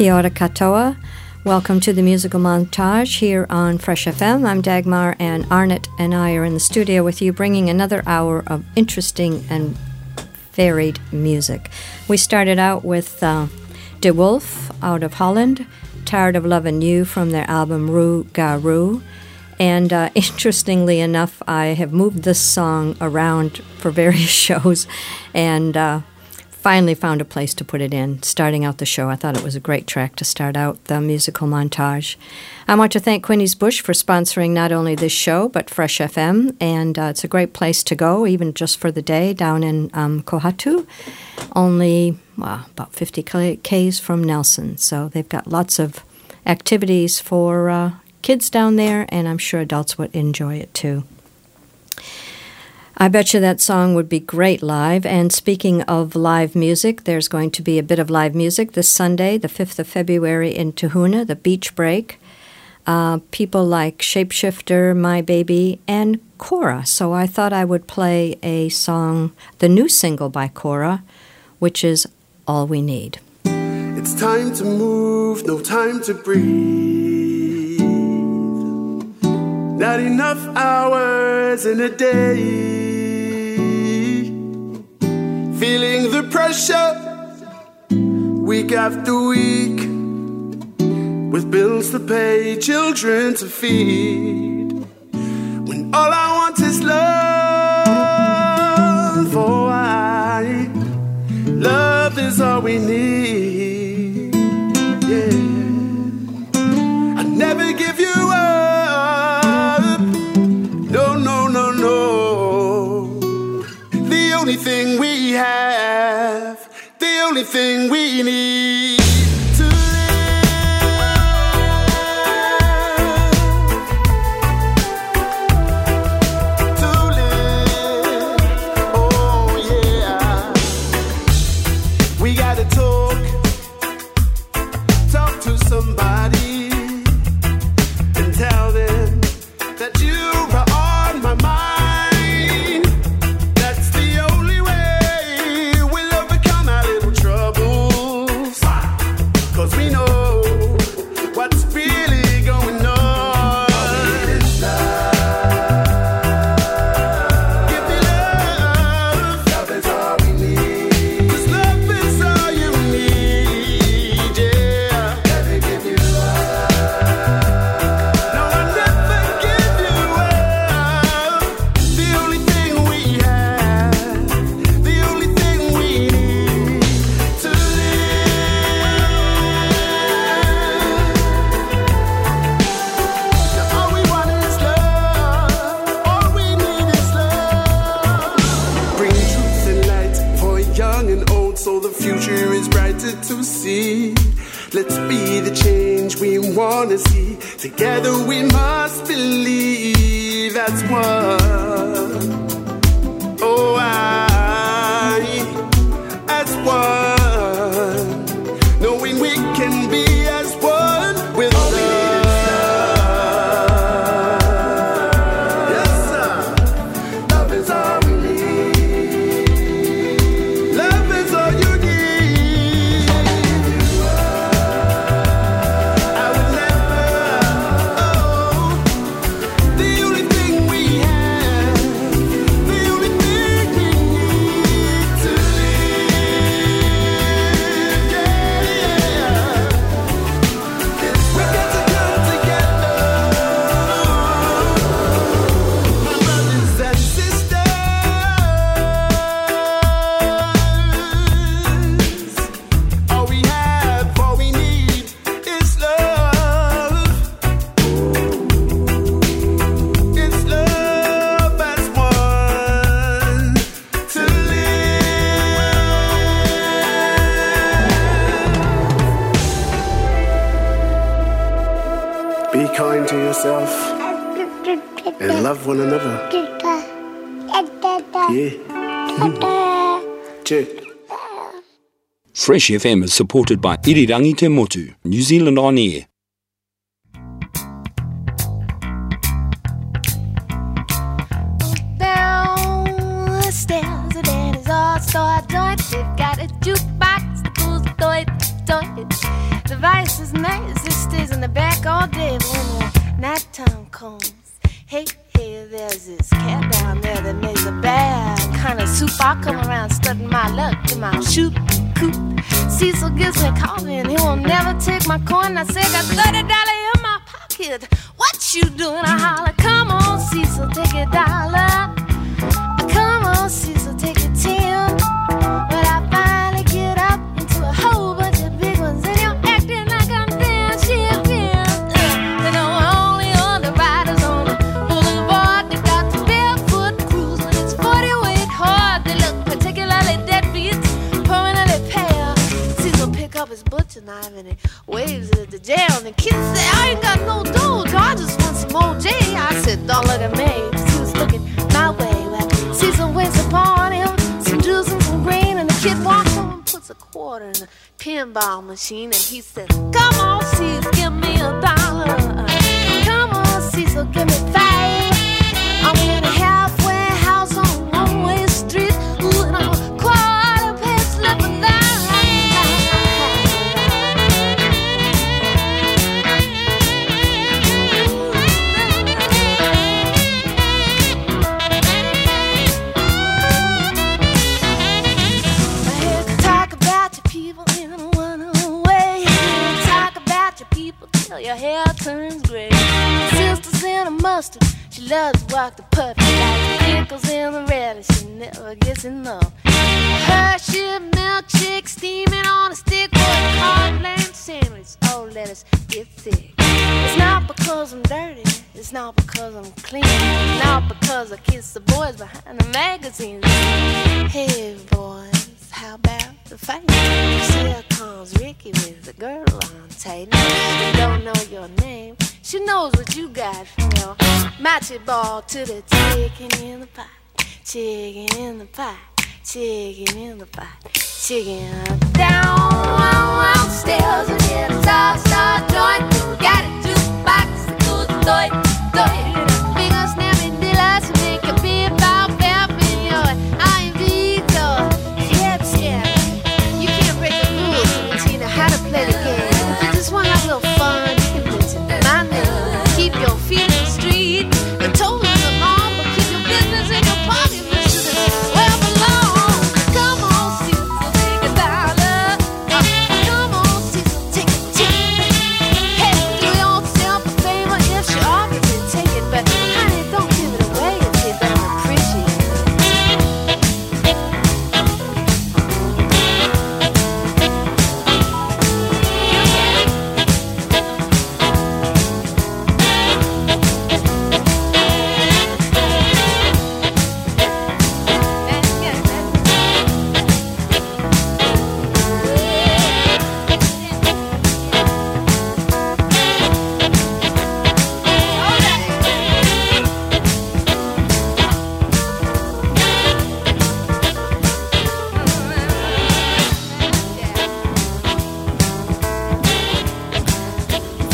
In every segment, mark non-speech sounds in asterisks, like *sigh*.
Kia ora katoa. Welcome to the musical montage here on Fresh FM. I'm Dagmar, and Arnott and I are in the studio with you, bringing another hour of interesting and varied music. We started out with uh, De Wolff out of Holland, Tired of Loving You from their album Roux-Ga-Roux. And uh, *laughs* interestingly enough, I have moved this song around for various *laughs* shows, and uh, finally found a place to put it in, starting out the show. I thought it was a great track to start out the musical montage. I want to thank Quinney's Bush for sponsoring not only this show, but Fresh FM, and uh, it's a great place to go, even just for the day, down in um, Kohatu, only well, about 50 Ks from Nelson. So they've got lots of activities for uh, kids down there, and I'm sure adults would enjoy it too. I bet you that song would be great live. And speaking of live music, there's going to be a bit of live music this Sunday, the 5th of February in Tahuna, the Beach Break. Uh, people like Shapeshifter, My Baby, and Kora. So I thought I would play a song, the new single by Kora, which is All We Need. It's time to move, no time to breathe. Not enough hours in a day feeling the pressure week after week, with bills to pay, children to feed. When all I want is love, oh, I love is all we need. Thing Together we Fresh FM is supported by Irirangi Te Motu, New Zealand On Air. Downstairs, the band is all stored got a jukebox. The vice is nice, it stays in the back all day. When night time comes, hey, hey, there's this cat down there that makes a bad kind of soup. I come around studying my luck in my shoot coop. Cecil gives me a call and he won't never take my coin. I say, got thirty dollar in my pocket. What you doing? I holler, come on, Cecil, take a dollar. Pinball machine. And he said, Come on, Cecil, give me a dollar. Come on, Cecil, give me five. Loves walk the puppy like pickles in the relish. She never gets enough. Hershey milkshake steaming on a stick with a cornland sandwich. Oh, let us get thick. It's not because I'm dirty, it's not because I'm clean, not because I kiss the boys behind the magazines. Hey, boys, how about the fight? Here comes Ricky with the girl on tight. She don't know your name, she knows what you got from your matchy ball to the chicken in the pot, chicken in the pot, chicken in the pot, chicken down, downstairs and get a star joint. Got it jukebox, good toy, toy.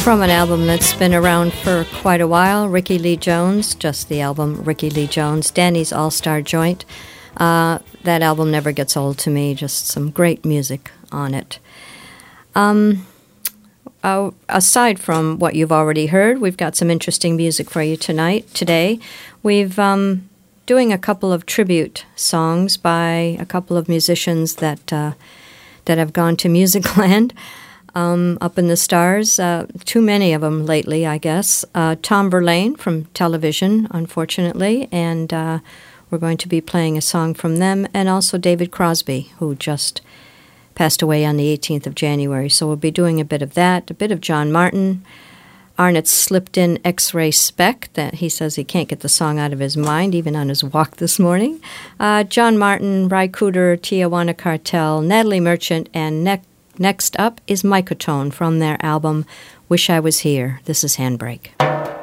From an album that's been around for quite a while, Rickie Lee Jones, just the album Rickie Lee Jones, Danny's All Star Joint. Uh, that album never gets old to me, just some great music on it. Um, uh, aside from what you've already heard, we've got some interesting music for you tonight. Today, we've um, doing a couple of tribute songs by a couple of musicians that uh, that have gone to Music *laughs* Land um, up in the stars. Uh, too many of them lately, I guess. Uh, Tom Verlaine from television, unfortunately, and uh, we're going to be playing a song from them, and also David Crosby, who just passed away on the 18th of January. So we'll be doing a bit of that, a bit of John Martyn. Arnott slipped in X-Ray Spex that he says he can't get the song out of his mind, even on his walk this morning. Uh, John Martyn, Ry Cooder, Tijuana Cartel, Natalie Merchant, and ne- next up is Microtone from their album Wish I Was Here. This is Handbrake.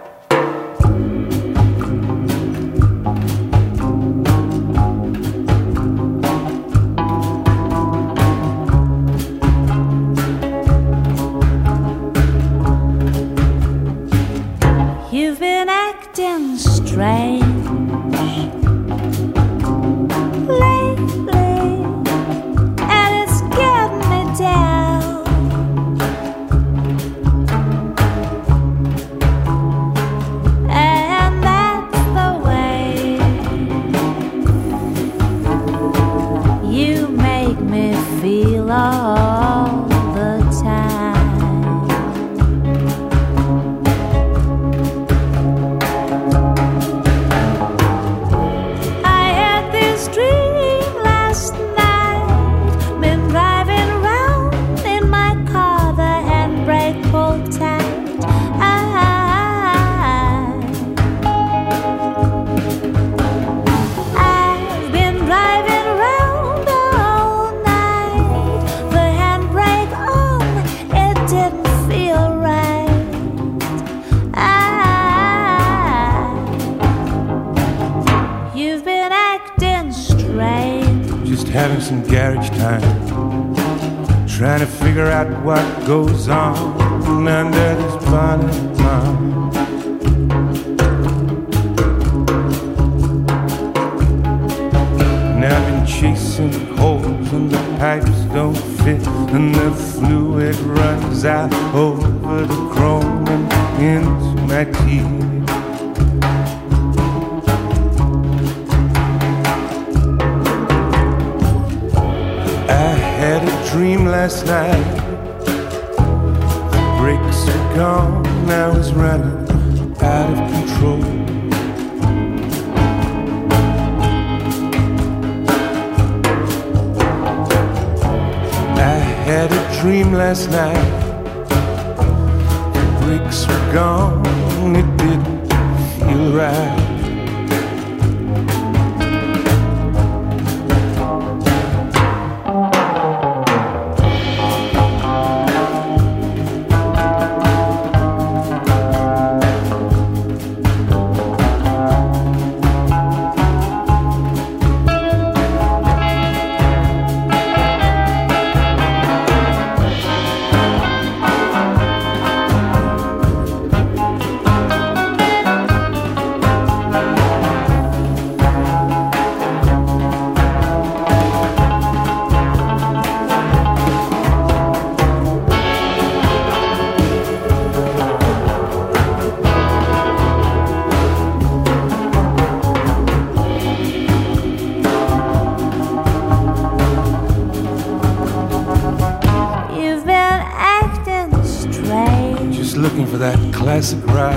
For that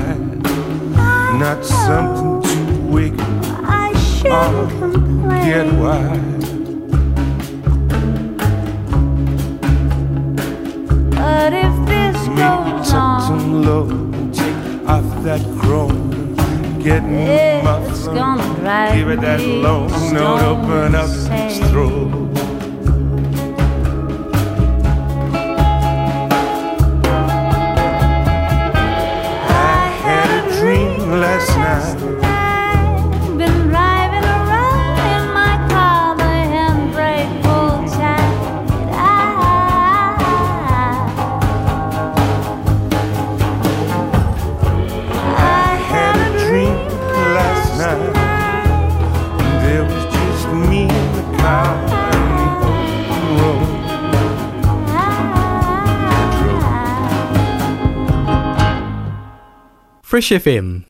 Fresh FM.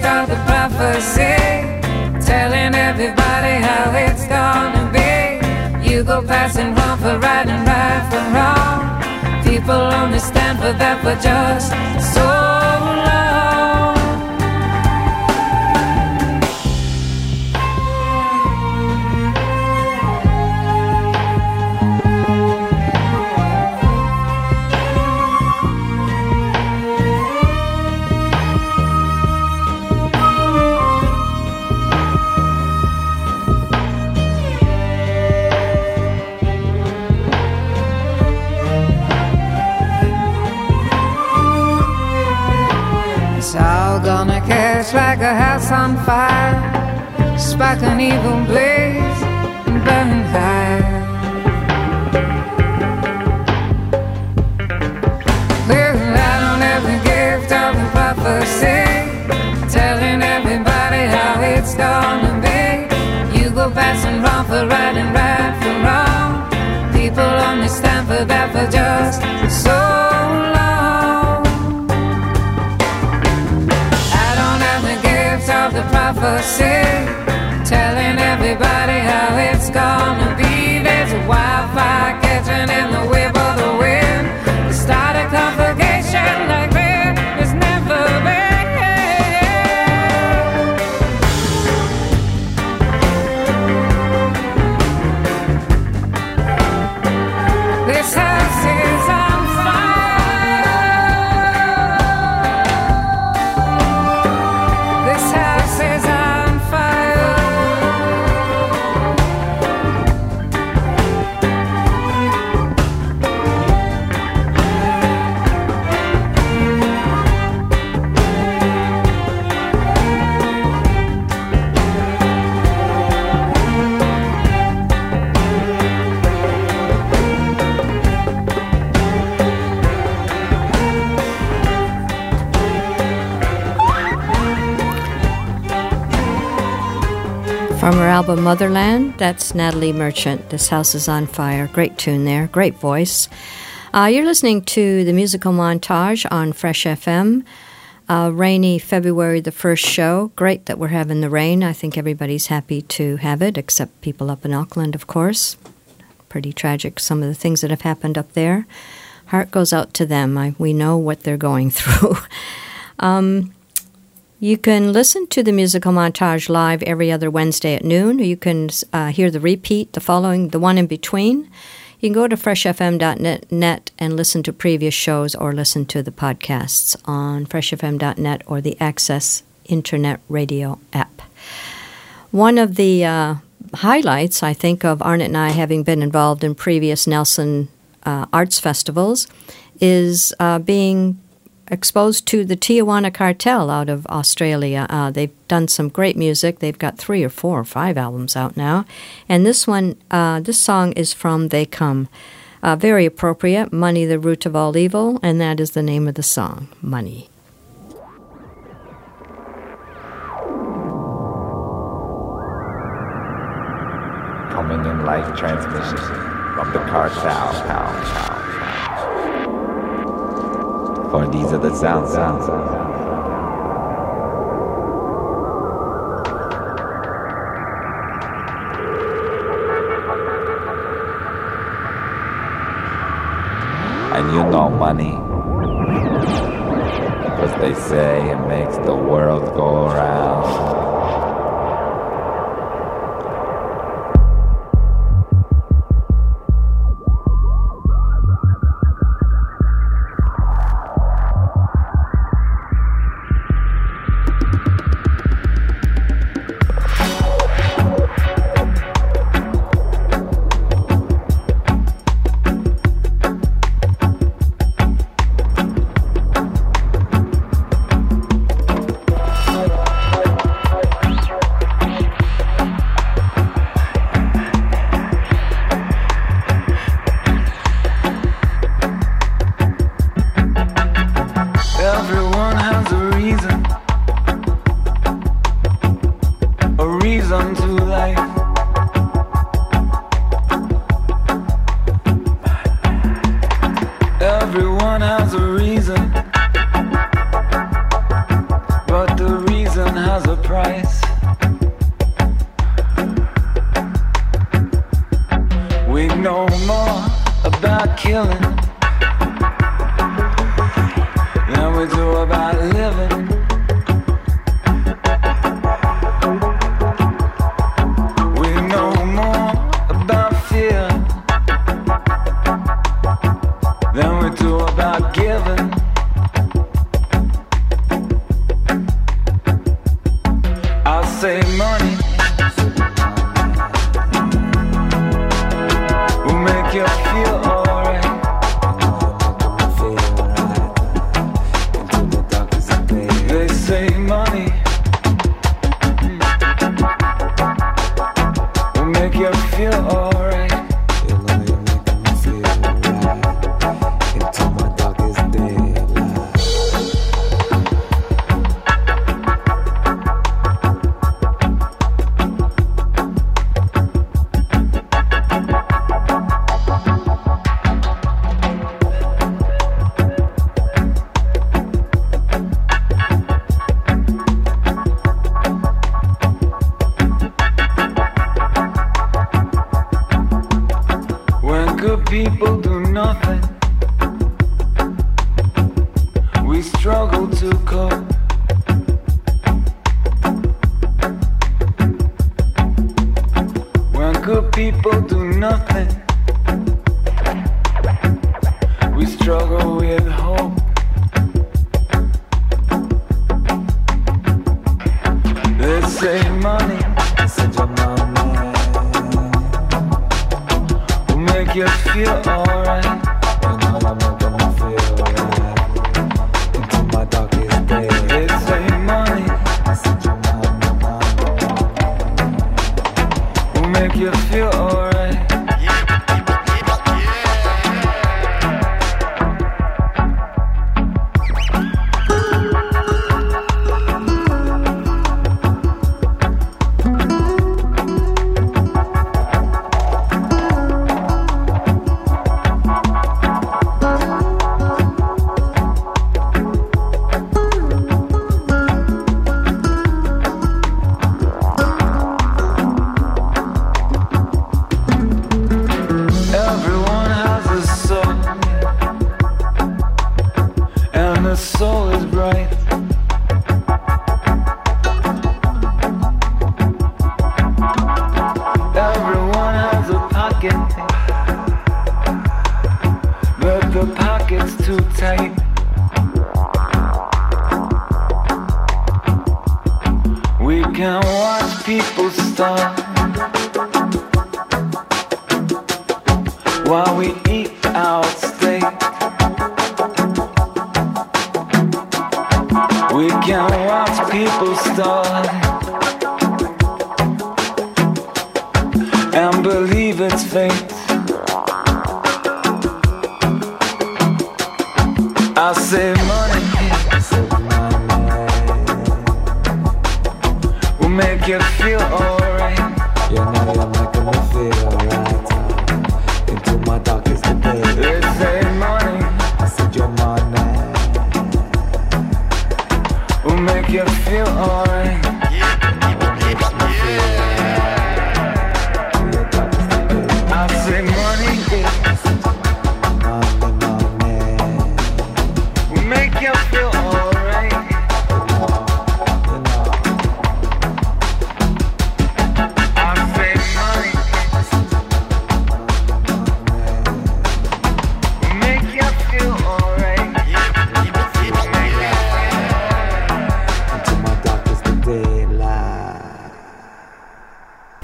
left the prophecy, telling everybody how it's gonna be. You go passing wrong for right and right for wrong. People only stand for that, for just so. House on fire, spark an evil blaze and burn high. I don't have the gift the prophecy, telling everybody how it's gonna be. You go passing wrong for right and right for wrong. People only stand for that for just so prophecy, telling everybody how it's gonna be. There's a wildfire catching in the whip of the wind. Album Motherland, that's Natalie Merchant. This House is on Fire. Great tune there, great voice. Uh, you're listening to the musical montage on Fresh FM. Uh, rainy February, the first show. Great that we're having the rain. I think everybody's happy to have it, except people up in Auckland, of course. Pretty tragic, some of the things that have happened up there. Heart goes out to them. I, we know what they're going *laughs* through. um, you can listen to the musical montage live every other Wednesday at noon, you can uh, hear the repeat, the following, the one in between. You can go to freshfm.net and listen to previous shows or listen to the podcasts on freshfm.net or the Access Internet Radio app. One of the uh, highlights, I think, of Arnott and I having been involved in previous Nelson uh, arts festivals is uh, being exposed to the Tijuana Cartel out of Australia. Uh, they've done some great music. They've got three or four or five albums out now, and this one, uh, this song is from They Come. Uh, very appropriate. Money, the root of all evil, and that is the name of the song, Money. coming in live transmission from the cartel. For these are the sounds. sounds. And you know money. Because they say it makes the world go around.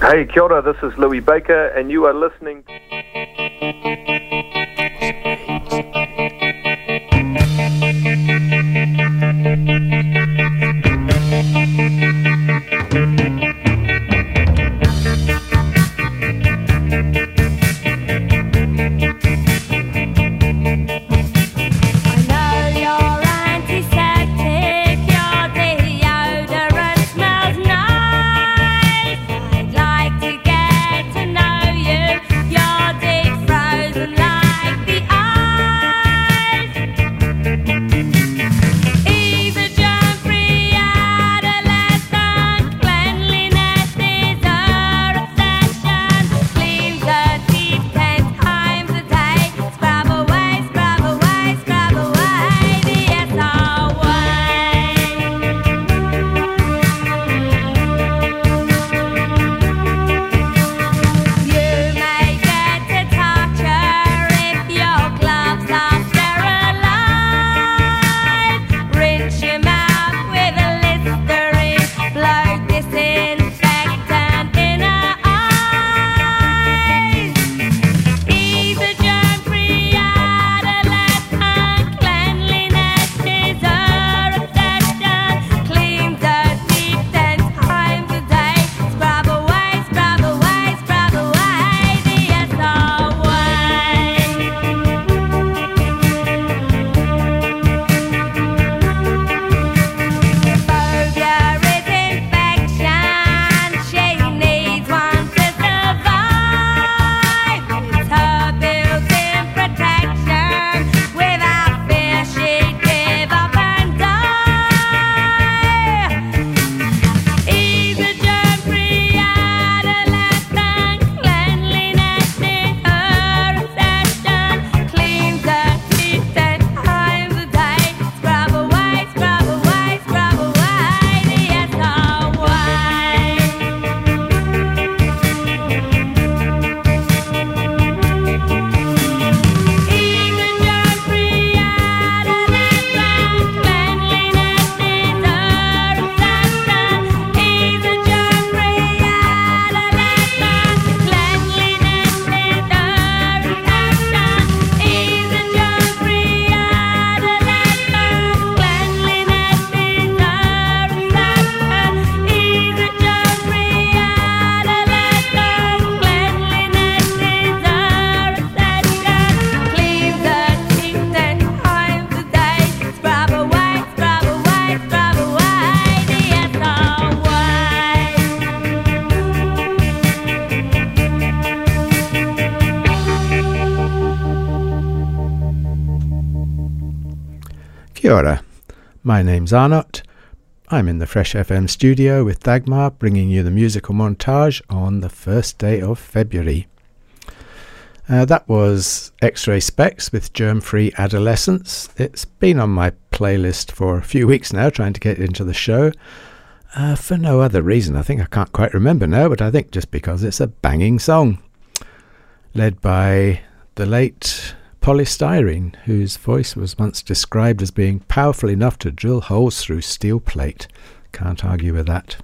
Hey, kia ora, this is Louis Baker, and you are listening. My name's Arnott. I'm in the Fresh FM studio with Dagmar, bringing you the musical montage on the first day of February. Uh, that was X-Ray Spex with Germ Free Adolescence. It's been on my playlist for a few weeks now, trying to get into the show. Uh, for no other reason. I think I can't quite remember now, but I think just because it's a banging song. Led by the late Poly Styrene, whose voice was once described as being powerful enough to drill holes through steel plate. Can't argue with that.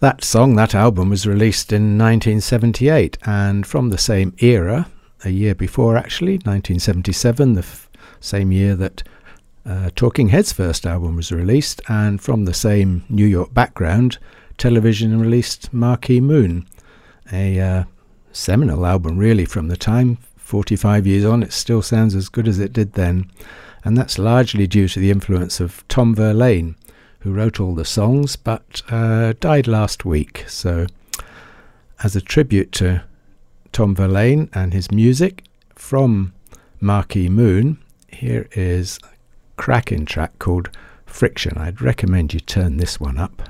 That song, that album, was released in 1978, and from the same era, a year before actually, 1977, the f- same year that uh, Talking Heads' first album was released, and from the same New York background, television released Marquee Moon, a uh, seminal album really from the time. 45 years on, it still sounds as good as it did then, and that's largely due to the influence of Tom Verlaine who wrote all the songs but uh, died last week. So, as a tribute to Tom Verlaine and his music from Marquee Moon, here is a cracking track called Friction. I'd recommend you turn this one up.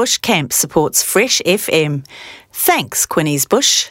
Bush Camp supports Fresh FM. Thanks, Quinney's Bush.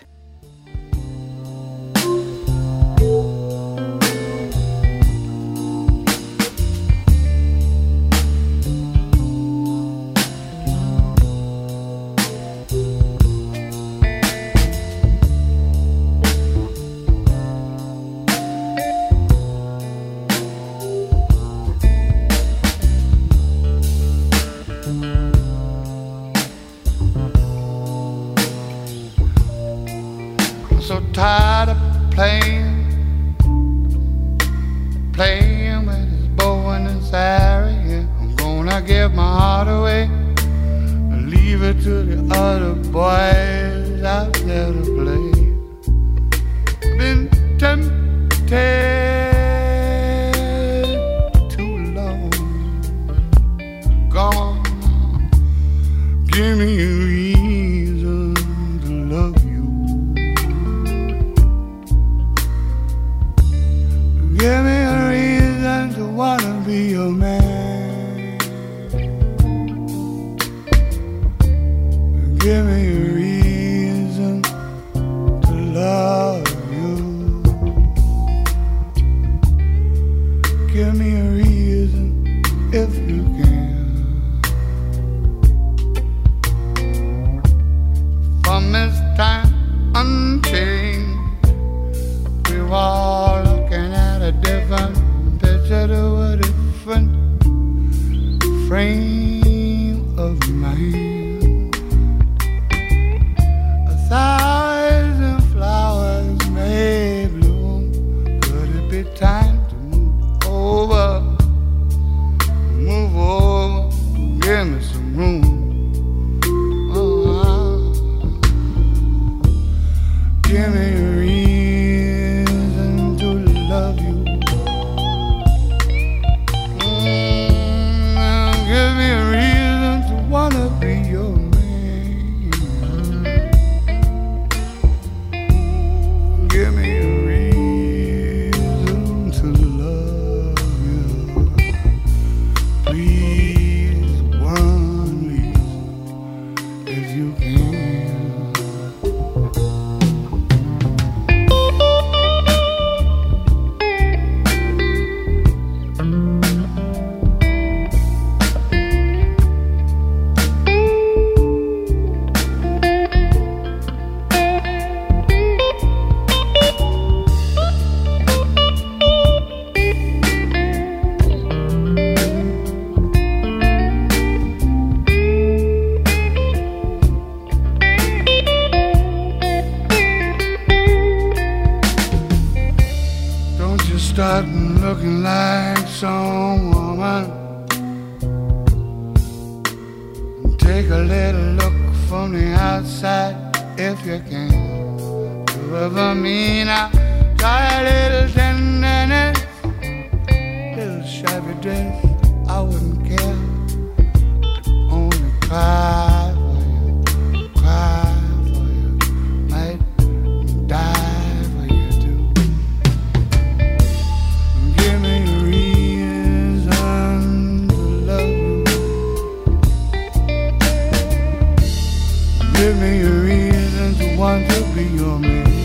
give me a reason to want to be your man.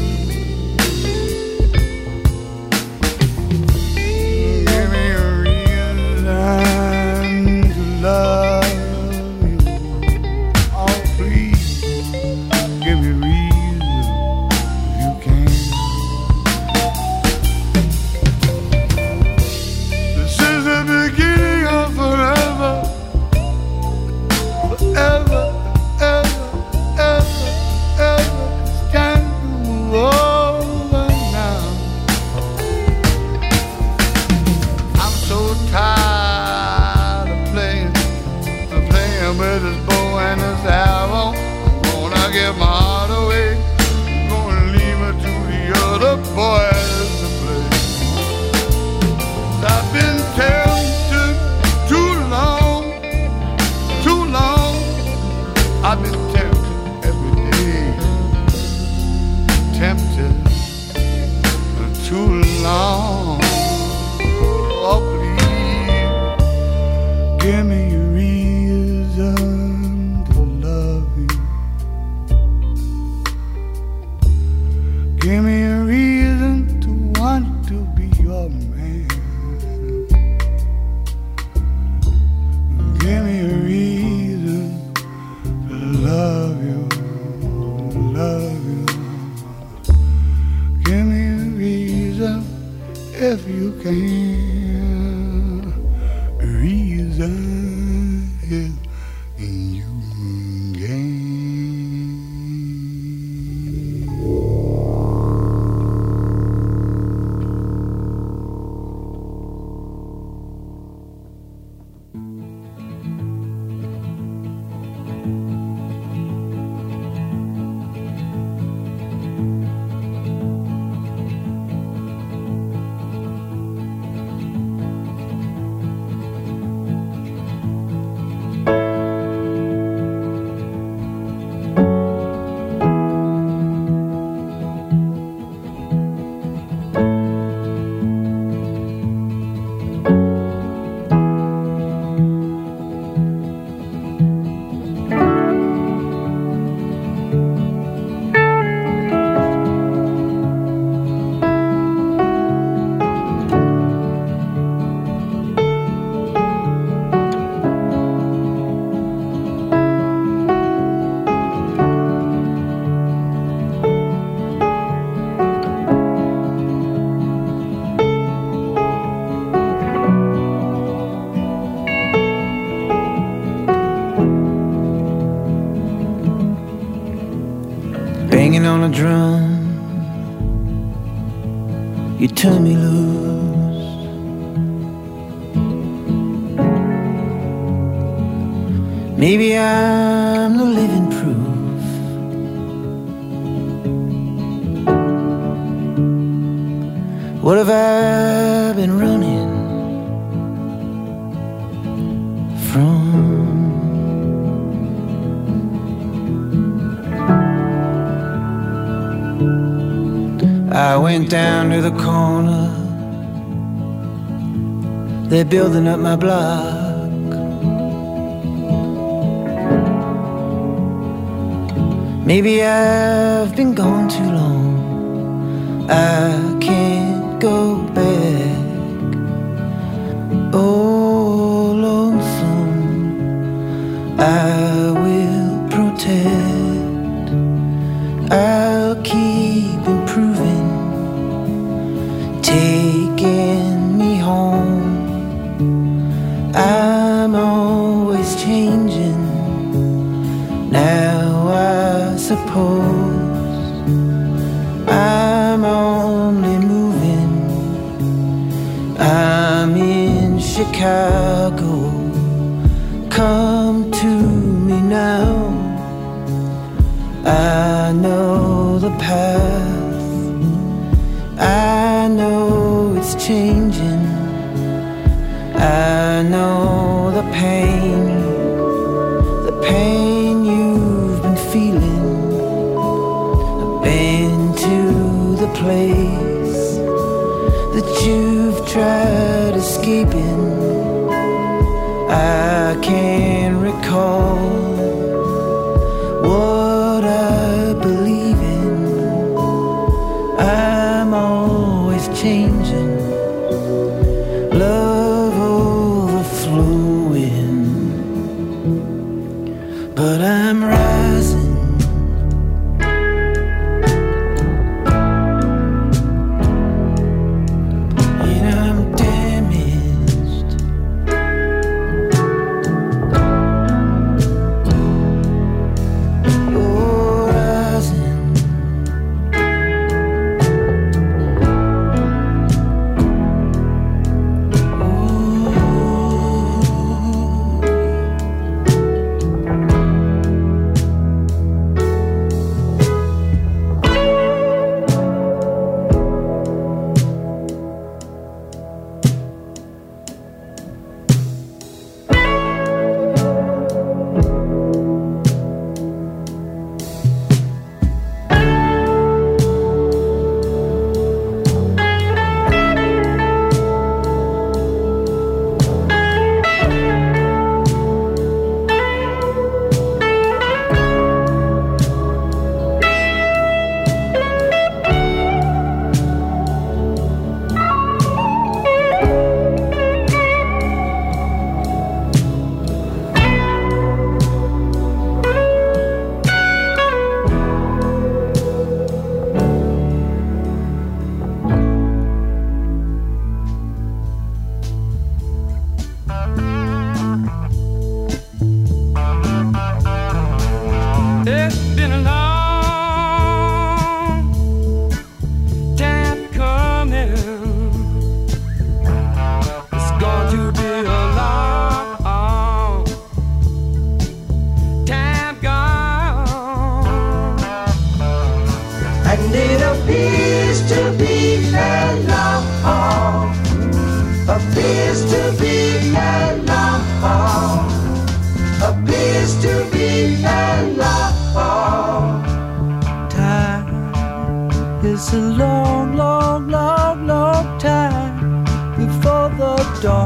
turn me loose. Up my block. Maybe I've been gone too long. I can't go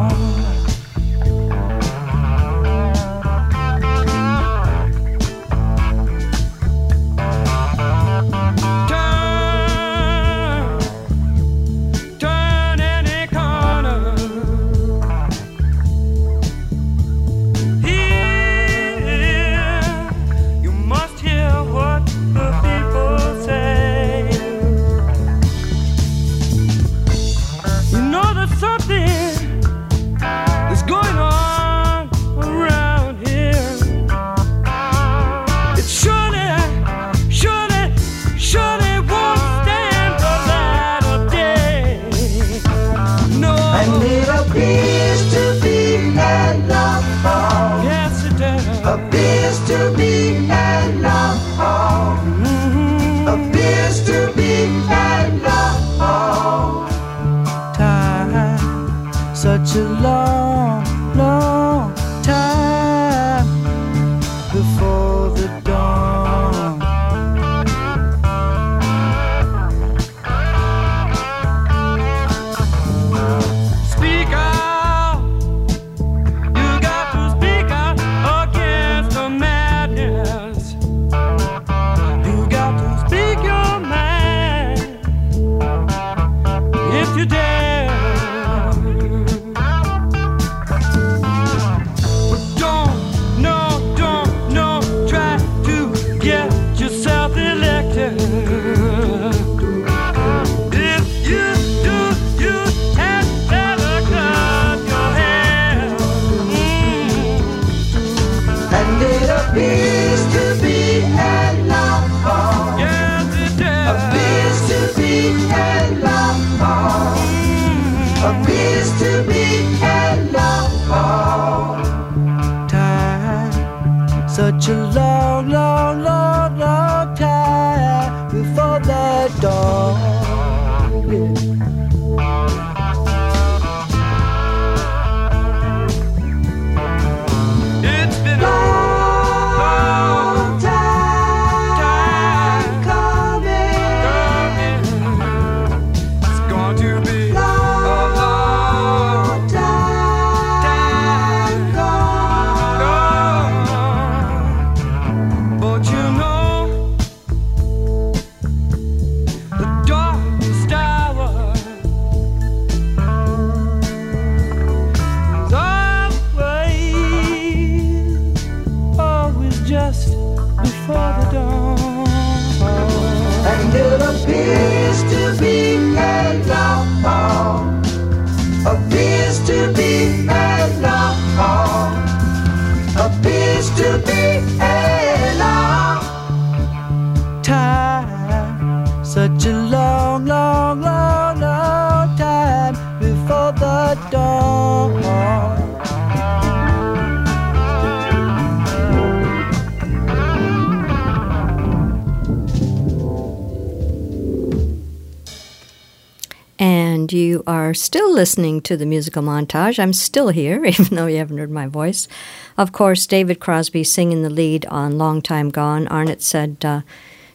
dawn. Listening to the musical montage. I'm still here, *laughs* even though you haven't heard my voice. Of course, David Crosby singing the lead on Long Time Gone. Arnott said, uh,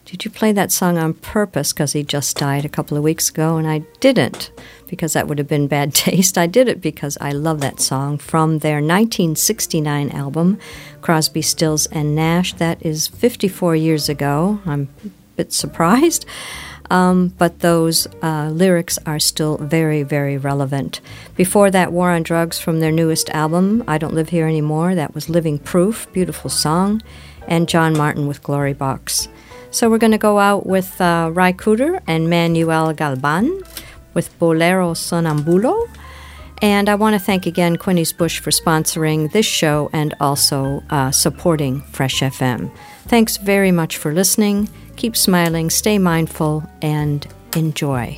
Did you play that song on purpose? Because he just died a couple of weeks ago. And I didn't, because that would have been bad *laughs* taste. I did it because I love that song from their 1969 album, Crosby, Stills, and Nash. That is 54 years ago. I'm a bit surprised. Um, but those uh, lyrics are still very, very relevant. Before that, War on Drugs from their newest album, I Don't Live Here Anymore, that was Living Proof, beautiful song, and John Martyn with Glory Box. So we're going to go out with uh, Ry Cooder and Manuel Galban with Bolero Sonambulo. And I want to thank again Quinney's Bush for sponsoring this show and also uh, supporting Fresh FM. Thanks very much for listening. Keep smiling, stay mindful, and enjoy.